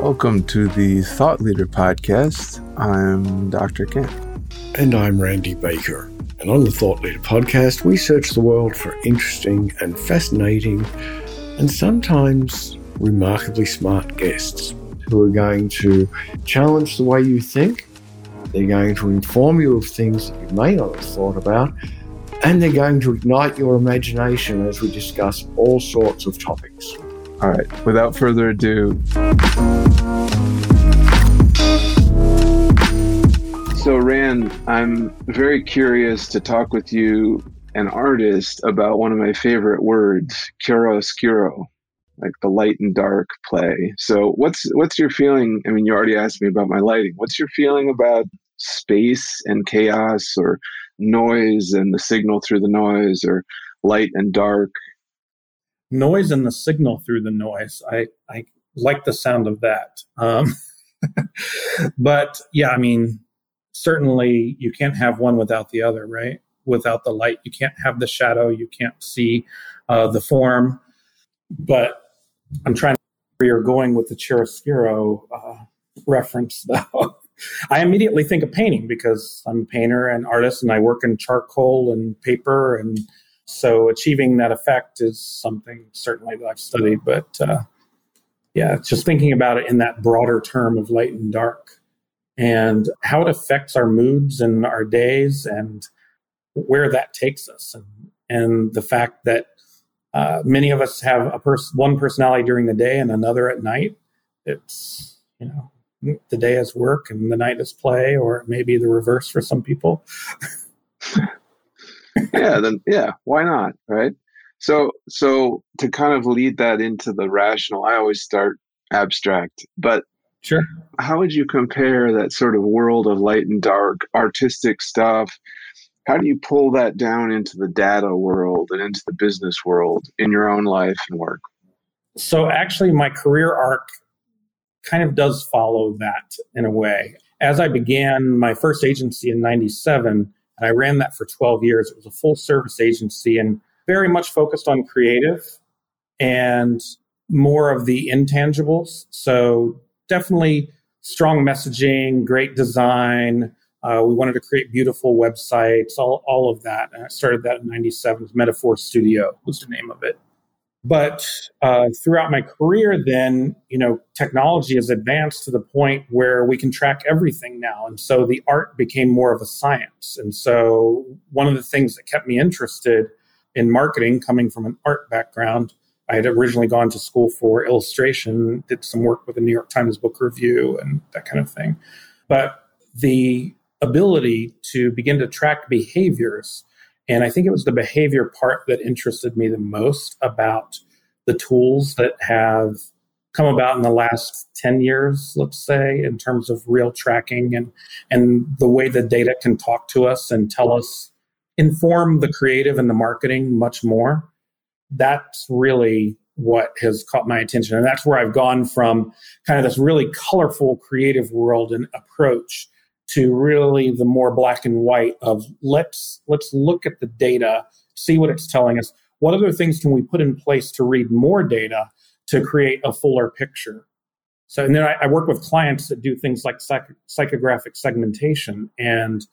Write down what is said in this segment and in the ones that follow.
Welcome to the Thought Leader Podcast. I'm Dr. Kent. And I'm Randy Baker. And on the Thought Leader Podcast, we search the world for interesting and fascinating and sometimes remarkably smart guests who are going to challenge the way you think. They're going to inform you of things that you may not have thought about. And they're going to ignite your imagination as we discuss all sorts of topics. All right, without further ado. So, Ran, I'm very curious to talk with you, an artist, about one of my favorite words, chiaroscuro like the light and dark play. So what's what's your feeling? I mean, you already asked me about my lighting. What's your feeling about space and chaos or noise and the signal through the noise or light and dark? Noise and the signal through the noise. I, I like the sound of that. Um, but yeah, I mean, certainly you can't have one without the other, right? Without the light, you can't have the shadow, you can't see uh, the form. But I'm trying to where you're going with the chiaroscuro uh, reference, though. I immediately think of painting because I'm a painter and artist, and I work in charcoal and paper, and so achieving that effect is something certainly that I've studied. But uh, yeah, just thinking about it in that broader term of light and dark, and how it affects our moods and our days, and where that takes us, and and the fact that uh, many of us have a pers- one personality during the day and another at night. It's you know the day is work and the night is play, or maybe the reverse for some people. yeah, then yeah, why not, right? So so to kind of lead that into the rational, I always start abstract, but sure. How would you compare that sort of world of light and dark, artistic stuff? how do you pull that down into the data world and into the business world in your own life and work? So, actually, my career arc kind of does follow that in a way. As I began my first agency in 97, and I ran that for 12 years, it was a full service agency and very much focused on creative and more of the intangibles. So, definitely strong messaging, great design, uh, we wanted to create beautiful websites, all, all of that. And I started that in 97. Metaphor Studio was the name of it. But uh, throughout my career, then, you know, technology has advanced to the point where we can track everything now. And so the art became more of a science. And so one of the things that kept me interested in marketing, coming from an art background, I had originally gone to school for illustration, did some work with the New York Times Book Review and that kind of thing. But the ability to begin to track behaviors. And I think it was the behavior part that interested me the most about the tools that have come about in the last 10 years, let's say, in terms of real tracking and, and the way the data can talk to us and tell us, inform the creative and the marketing much more. That's really what has caught my attention. And that's where I've gone from kind of this really colorful creative world and approach to really the more black and white of let's let's look at the data, see what it's telling us. What other things can we put in place to read more data to create a fuller picture? So, and then I, I work with clients that do things like psych, psychographic segmentation, and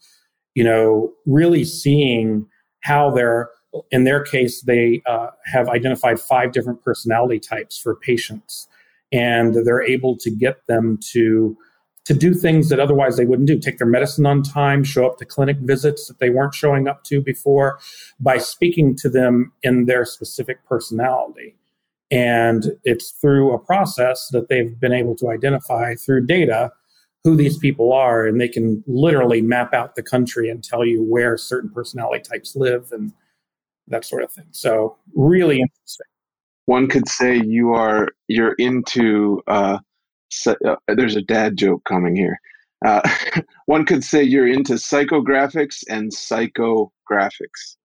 you know, really seeing how they're in their case they uh, have identified five different personality types for patients, and they're able to get them to to do things that otherwise they wouldn't do. Take their medicine on time show up to clinic visits that they weren't showing up to before by speaking to them in their specific personality. And it's through a process that they've been able to identify through data who these people are and they can literally map out the country and tell you where certain personality types live and that sort of thing. So really interesting. One could say you are you're into uh, uh, there's a dad joke coming here. Uh, one could say you're into psychographics and psychographics.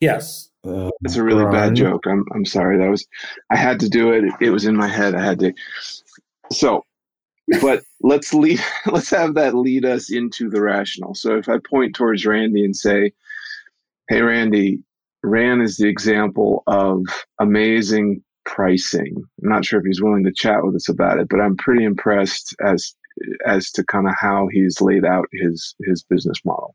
Yes. Uh, it's a really bad joke. I'm I'm sorry. That was I had to do it. It was in my head. I had to. So, but let's lead let's have that lead us into the rational. So if I point towards Randy and say, "Hey Randy, Ran is the example of amazing pricing. I'm not sure if he's willing to chat with us about it, but I'm pretty impressed as as to kind of how he's laid out his his business model.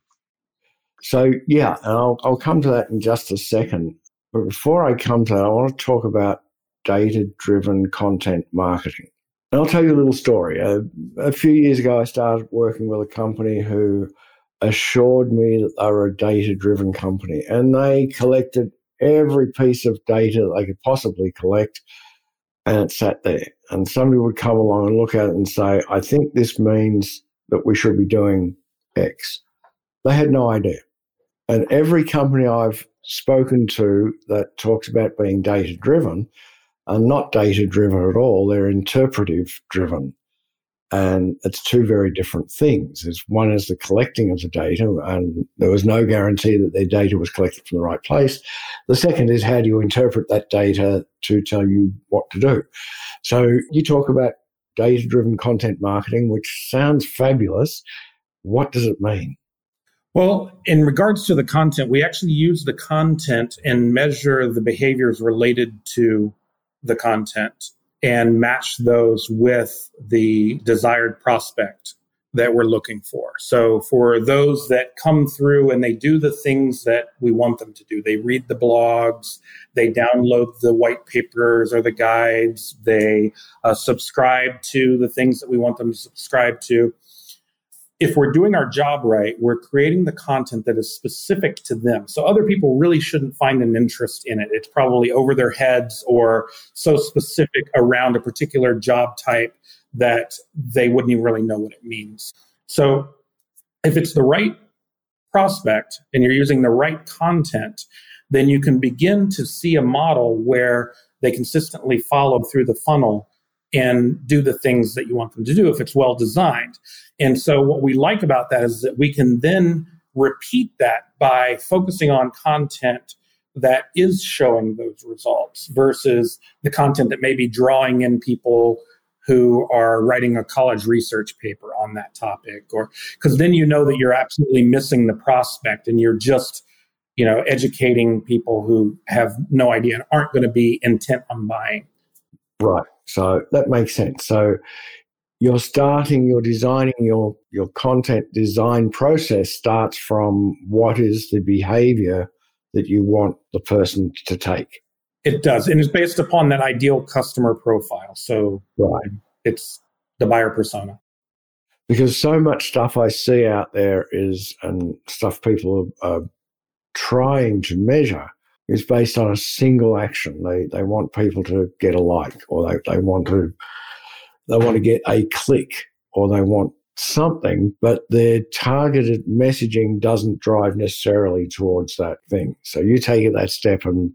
So yeah, and I'll I'll come to that in just a second. But before I come to that, I want to talk about data driven content marketing. And I'll tell you a little story. A, a few years ago, I started working with a company who assured me that they were a data driven company and they collected every piece of data they could possibly collect and it sat there. And somebody would come along and look at it and say, I think this means that we should be doing X. They had no idea. And every company I've spoken to that talks about being data driven are not data driven at all. They're interpretive driven. And it's two very different things. It's one is the collecting of the data, and there was no guarantee that their data was collected from the right place. The second is how do you interpret that data to tell you what to do? So you talk about data driven content marketing, which sounds fabulous. What does it mean? Well, in regards to the content, we actually use the content and measure the behaviors related to the content and match those with the desired prospect that we're looking for. So for those that come through and they do the things that we want them to do, they read the blogs, they download the white papers or the guides, they uh, subscribe to the things that we want them to subscribe to if we're doing our job right, we're creating the content that is specific to them. So other people really shouldn't find an interest in it. It's probably over their heads or so specific around a particular job type that they wouldn't even really know what it means. So if it's the right prospect and you're using the right content, then you can begin to see a model where they consistently follow through the funnel and do the things that you want them to do if it's well designed. And so, what we like about that is that we can then repeat that by focusing on content that is showing those results versus the content that may be drawing in people who are writing a college research paper on that topic or because then you know that you're absolutely missing the prospect and you're just you know educating people who have no idea and aren't going to be intent on buying right so that makes sense. So you're starting, you're designing your, your content design process starts from what is the behavior that you want the person to take. It does. And it's based upon that ideal customer profile. So right. it's the buyer persona. Because so much stuff I see out there is, and stuff people are, are trying to measure is based on a single action. They they want people to get a like, or they, they want to they want to get a click, or they want something, but their targeted messaging doesn't drive necessarily towards that thing. So you take it that step and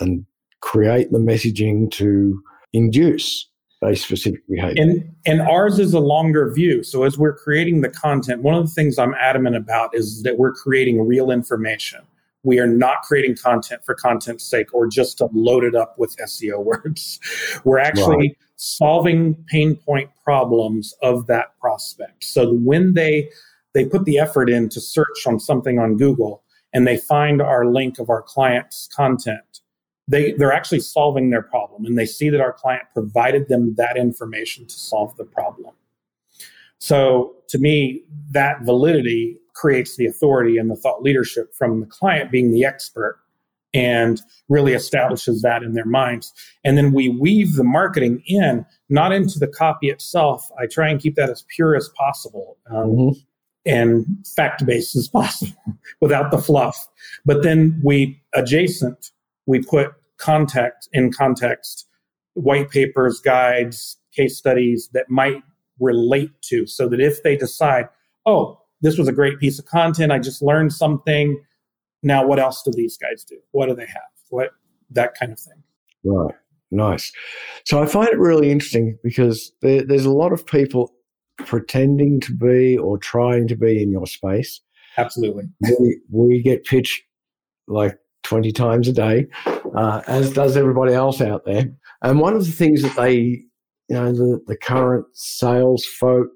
and create the messaging to induce a specific behavior. And and ours is a longer view. So as we're creating the content, one of the things I'm adamant about is that we're creating real information. We are not creating content for content's sake or just to load it up with SEO words. We're actually right. Solving pain point problems of that prospect. So when they they put the effort in to search on something on Google and they find our link of our client's content, they, they're actually solving their problem and they see that our client provided them that information to solve the problem. So to me, that validity creates the authority and the thought leadership from the client being the expert and really establishes that in their minds. And then we weave the marketing in, not into the copy itself. I try and keep that as pure as possible um, mm-hmm. and fact based as possible without the fluff. But then we adjacent, we put context in context, white papers, guides, case studies that might relate to, so that if they decide, oh, this was a great piece of content. I just learned something. Now, what else do these guys do? What do they have? What that kind of thing. Right. Nice. So I find it really interesting because there, there's a lot of people pretending to be or trying to be in your space. Absolutely. We, we get pitched like 20 times a day, uh, as does everybody else out there. And one of the things that they you know the, the current sales folk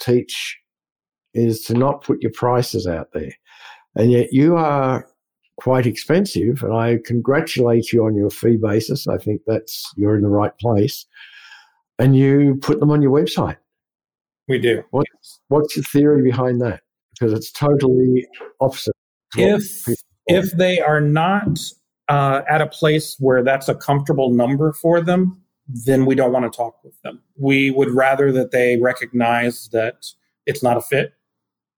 teach is to not put your prices out there. And yet you are quite expensive, and I congratulate you on your fee basis. I think that's you're in the right place. And you put them on your website. We do. What, what's your theory behind that? Because it's totally opposite. If if they are not uh, at a place where that's a comfortable number for them, then we don't want to talk with them. We would rather that they recognize that it's not a fit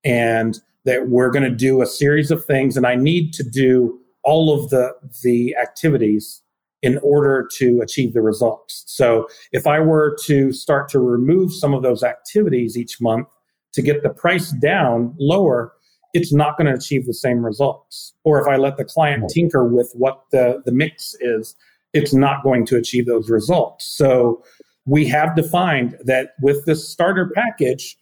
and that we're going to do a series of things and I need to do all of the the activities in order to achieve the results. So if I were to start to remove some of those activities each month to get the price down lower, it's not going to achieve the same results. Or if I let the client tinker with what the, the mix is, it's not going to achieve those results. So we have defined that with this starter package,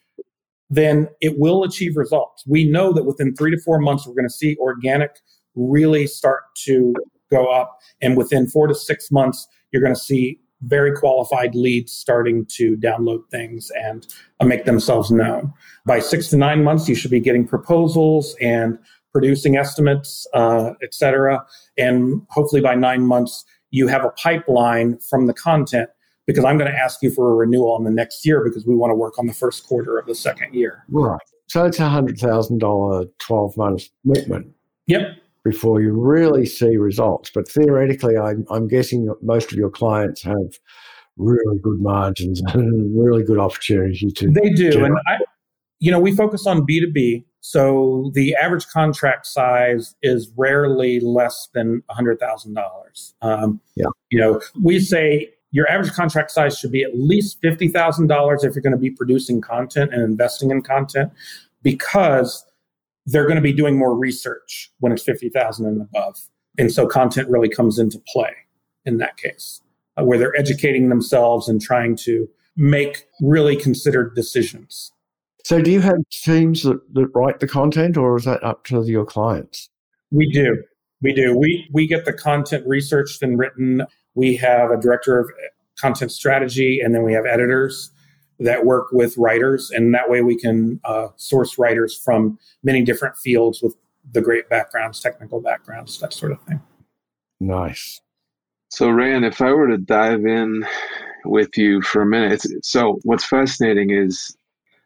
then it will achieve results. We know that within three to four months, we're going to see organic really start to go up. And within four to six months, you're going to see very qualified leads starting to download things and uh, make themselves known. By six to nine months, you should be getting proposals and producing estimates, uh, et cetera. And hopefully by nine months, you have a pipeline from the content because I'm going to ask you for a renewal in the next year because we want to work on the first quarter of the second year. Right. So it's a hundred thousand dollar twelve month commitment. Yep. Before you really see results, but theoretically, I'm, I'm guessing most of your clients have really good margins and really good opportunity to. They do, generate. and I, you know, we focus on B two B, so the average contract size is rarely less than a hundred thousand um, dollars. Yeah, you know, we say your average contract size should be at least $50,000 if you're going to be producing content and investing in content because they're going to be doing more research when it's 50,000 and above. And so content really comes into play in that case, uh, where they're educating themselves and trying to make really considered decisions. So, do you have teams that, that write the content, or is that up to your clients? We do. We do. We we get the content researched and written we have a director of content strategy, and then we have editors that work with writers. And that way we can uh, source writers from many different fields with the great backgrounds, technical backgrounds, that sort of thing. Nice. So, Ran, if I were to dive in with you for a minute, so what's fascinating is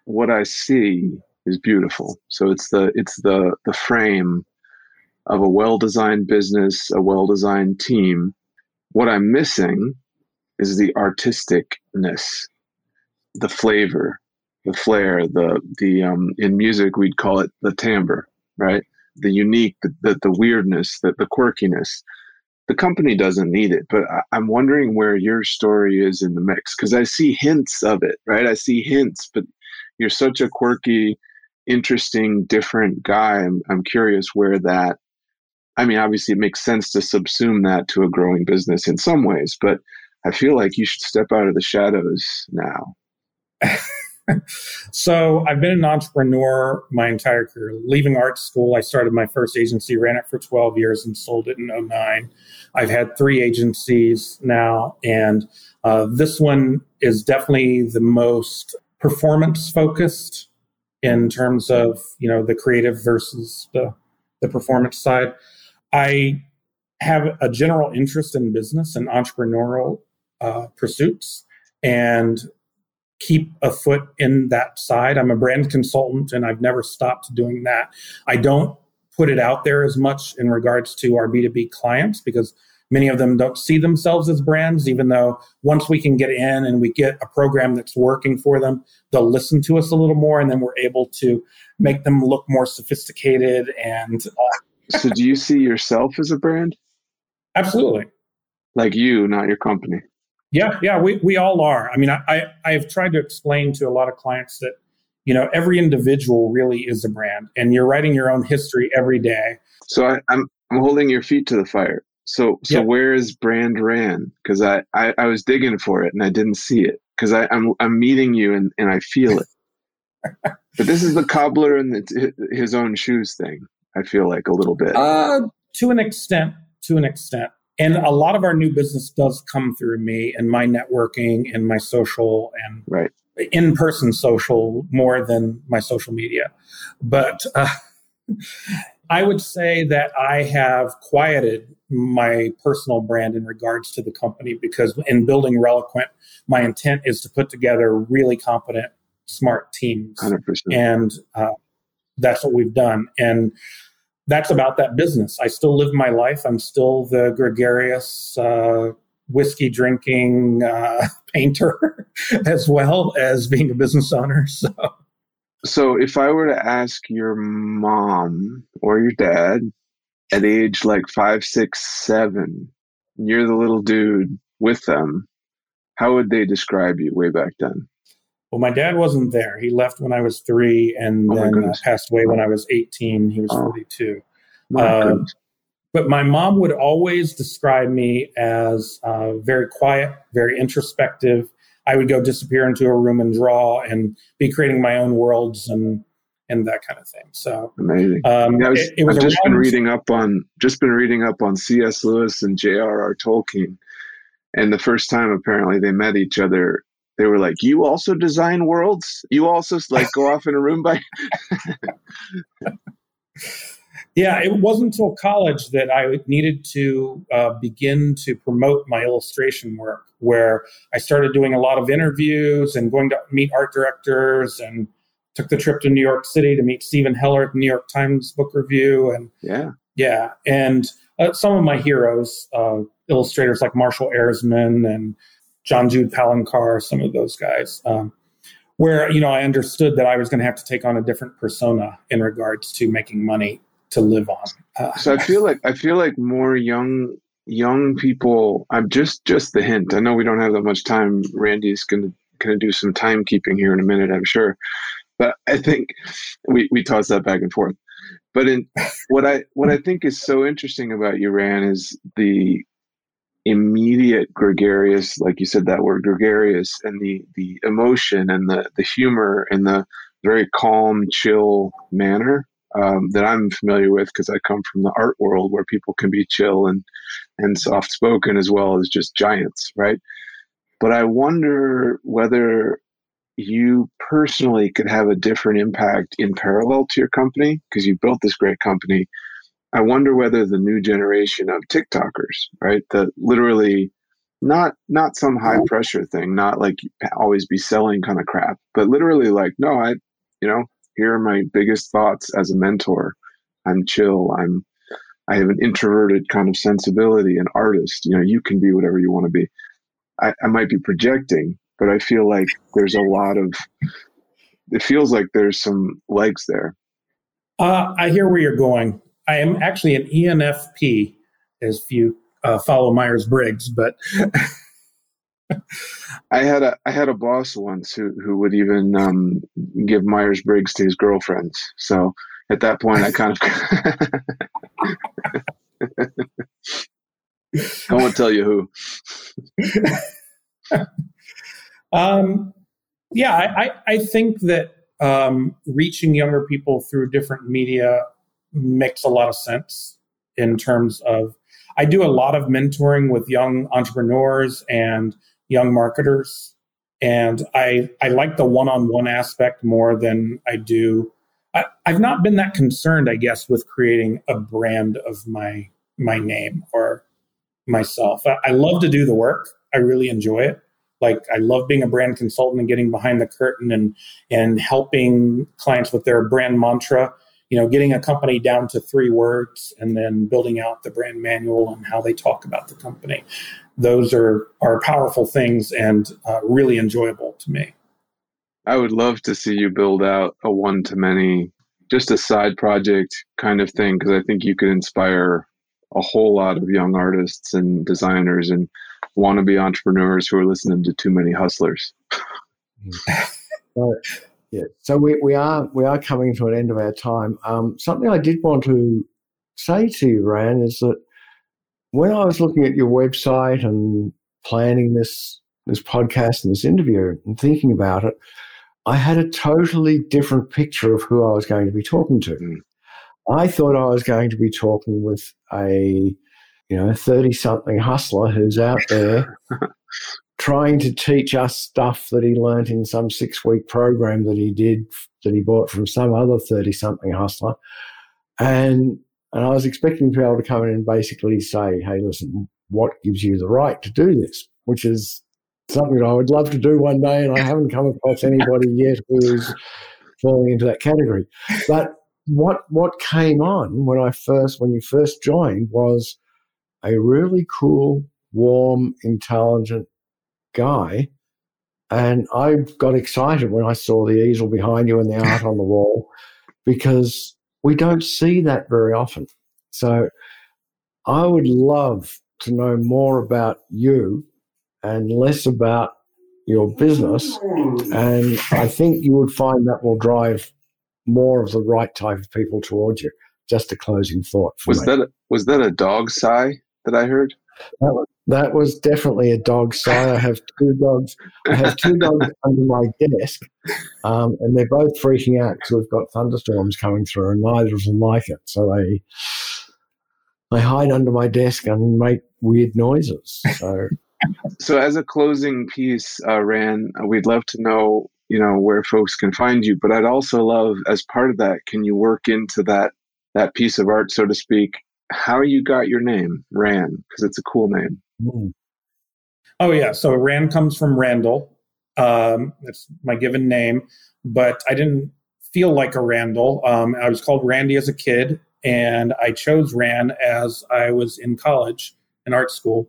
what I see is beautiful. So it's the it's the the frame of a well-designed business, a well-designed team what I'm missing is the artisticness, the flavor, the flair, the the um, in music we'd call it the timbre, right? The unique, the the, the weirdness, the, the quirkiness. The company doesn't need it, but I, I'm wondering where your story is in the mix because I see hints of it, right? I see hints, but you're such a quirky, interesting, different guy. I'm, I'm curious where that I mean, obviously, it makes sense to subsume that to a growing business in some ways, but I feel like you should step out of the shadows now. so I've been an entrepreneur my entire career. Leaving art school, I started my first agency, ran it for 12 years, and sold it in 09. I've had three agencies now, and uh, this one is definitely the most performance focused in terms of you know the creative versus the the performance side. I have a general interest in business and entrepreneurial uh, pursuits and keep a foot in that side. I'm a brand consultant and I've never stopped doing that. I don't put it out there as much in regards to our B2B clients because many of them don't see themselves as brands, even though once we can get in and we get a program that's working for them, they'll listen to us a little more and then we're able to make them look more sophisticated and uh, so do you see yourself as a brand? Absolutely. Like you, not your company. Yeah, yeah, we, we all are. I mean, I, I have tried to explain to a lot of clients that, you know, every individual really is a brand and you're writing your own history every day. So I, I'm I'm holding your feet to the fire. So so yep. where is brand ran? Because I, I, I was digging for it and I didn't see it. Because I'm I'm meeting you and, and I feel it. but this is the cobbler and his own shoes thing. I feel like a little bit. Uh, to an extent, to an extent. and a lot of our new business does come through me and my networking and my social and right. in-person social more than my social media but uh, i would say that i have quieted my personal brand in regards to the company because in building Relequint my intent is to put together really competent smart teams 100%. and uh, that's what we've done and that's about that business. I still live my life. I'm still the gregarious, uh, whiskey drinking uh, painter, as well as being a business owner. So, so if I were to ask your mom or your dad at age like five, six, seven, you're the little dude with them, how would they describe you way back then? Well, my dad wasn't there. He left when I was three and oh then uh, passed away when I was 18. He was oh. 42. Uh, but my mom would always describe me as uh, very quiet, very introspective. I would go disappear into a room and draw and be creating my own worlds and and that kind of thing. So amazing. Um, yeah, I was, it, it was I've just been reading up on just been reading up on C.S. Lewis and J.R.R. Tolkien, and the first time apparently they met each other, they were like, "You also design worlds? You also like go off in a room by?" yeah, it wasn't until college that I needed to uh, begin to promote my illustration work, where I started doing a lot of interviews and going to meet art directors and took the trip to New York City to meet Steven Heller at the New York Times Book Review and yeah, yeah, and uh, some of my heroes, uh, illustrators like Marshall Arisman and John Jude Palencar, some of those guys, um, where you know I understood that I was going to have to take on a different persona in regards to making money to live on. Uh, so I feel like I feel like more young young people. I'm just just the hint. I know we don't have that much time. Randy's going to going to do some timekeeping here in a minute, I'm sure. But I think we we toss that back and forth. But in what I what I think is so interesting about you, Ran, is the immediate gregarious, like you said that word gregarious, and the the emotion and the the humor and the very calm, chill manner um, that I'm familiar with because I come from the art world where people can be chill and and soft spoken as well as just giants, right? But I wonder whether you personally could have a different impact in parallel to your company because you built this great company I wonder whether the new generation of TikTokers, right, that literally not not some high pressure thing, not like always be selling kind of crap, but literally like, no, I, you know, here are my biggest thoughts as a mentor. I'm chill. I'm I have an introverted kind of sensibility, an artist. You know, you can be whatever you want to be. I, I might be projecting, but I feel like there's a lot of. It feels like there's some legs there. Uh, I hear where you're going. I am actually an ENFP, as you uh, follow Myers Briggs, but. I had a I had a boss once who who would even um, give Myers Briggs to his girlfriends. So at that point, I kind of I won't tell you who. um, yeah, I, I think that um, reaching younger people through different media makes a lot of sense in terms of I do a lot of mentoring with young entrepreneurs and young marketers. And I, I like the one on one aspect more than I do. I, I've not been that concerned, I guess, with creating a brand of my my name or myself. I, I love to do the work. I really enjoy it. Like I love being a brand consultant and getting behind the curtain and and helping clients with their brand mantra you know, getting a company down to three words and then building out the brand manual and how they talk about the company. Those are are powerful things and uh, really enjoyable to me. I would love to see you build out a one to many, just a side project kind of thing, because I think you could inspire a whole lot of young artists and designers and wannabe entrepreneurs who are listening to too many hustlers. Yeah. So we, we are we are coming to an end of our time. Um, something I did want to say to you, Ran, is that when I was looking at your website and planning this this podcast and this interview and thinking about it, I had a totally different picture of who I was going to be talking to. Mm. I thought I was going to be talking with a you know, 30 something hustler who's out there trying to teach us stuff that he learnt in some six week program that he did, that he bought from some other 30 something hustler. And, and I was expecting to be able to come in and basically say, hey, listen, what gives you the right to do this? Which is something that I would love to do one day. And I haven't come across anybody yet who is falling into that category. But what, what came on when I first, when you first joined was, a really cool, warm, intelligent guy. And I got excited when I saw the easel behind you and the art on the wall because we don't see that very often. So I would love to know more about you and less about your business. And I think you would find that will drive more of the right type of people towards you. Just a closing thought. was me. that a, was that a dog sigh? that I heard? That was, that was definitely a dog sigh. I have two dogs. I have two dogs under my desk, um, and they're both freaking out because we've got thunderstorms coming through, and neither of them like it. So they they hide under my desk and make weird noises. So, so as a closing piece, uh, Ran, uh, we'd love to know you know where folks can find you, but I'd also love, as part of that, can you work into that that piece of art, so to speak, how you got your name, Ran, because it's a cool name. Mm. Oh yeah, so Ran comes from Randall. Um, that's my given name, but I didn't feel like a Randall. Um, I was called Randy as a kid, and I chose Ran as I was in college in art school,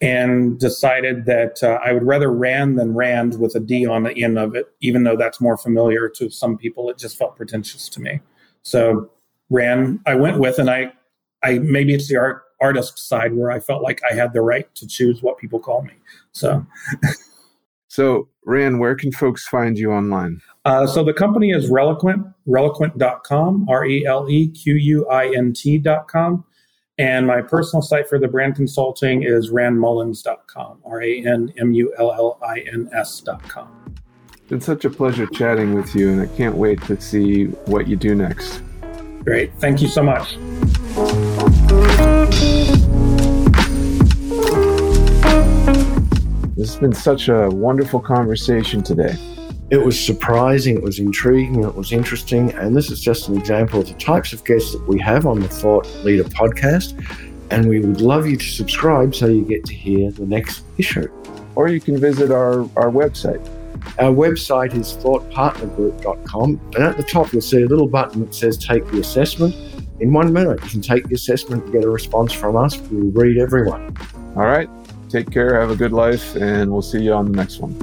and decided that uh, I would rather Ran than Rand with a D on the end of it, even though that's more familiar to some people. It just felt pretentious to me. So Ran, I went with, and I I maybe it's the art artist side where I felt like I had the right to choose what people call me. So, so Ran, where can folks find you online? Uh, so the company is Relequint, relequint.com, R E L E Q U I N T.com. And my personal site for the brand consulting is ranmullins.com, R A N M U L L I N S.com. It's been such a pleasure chatting with you, and I can't wait to see what you do next. Great. Thank you so much. This has been such a wonderful conversation today. It was surprising, it was intriguing, it was interesting, and this is just an example of the types of guests that we have on the Thought Leader podcast. And we would love you to subscribe so you get to hear the next issue. Or you can visit our, our website. Our website is thoughtpartnergroup.com, and at the top you'll see a little button that says Take the Assessment in one minute. You can take the assessment and get a response from us. We'll read everyone. All right. Take care, have a good life, and we'll see you on the next one.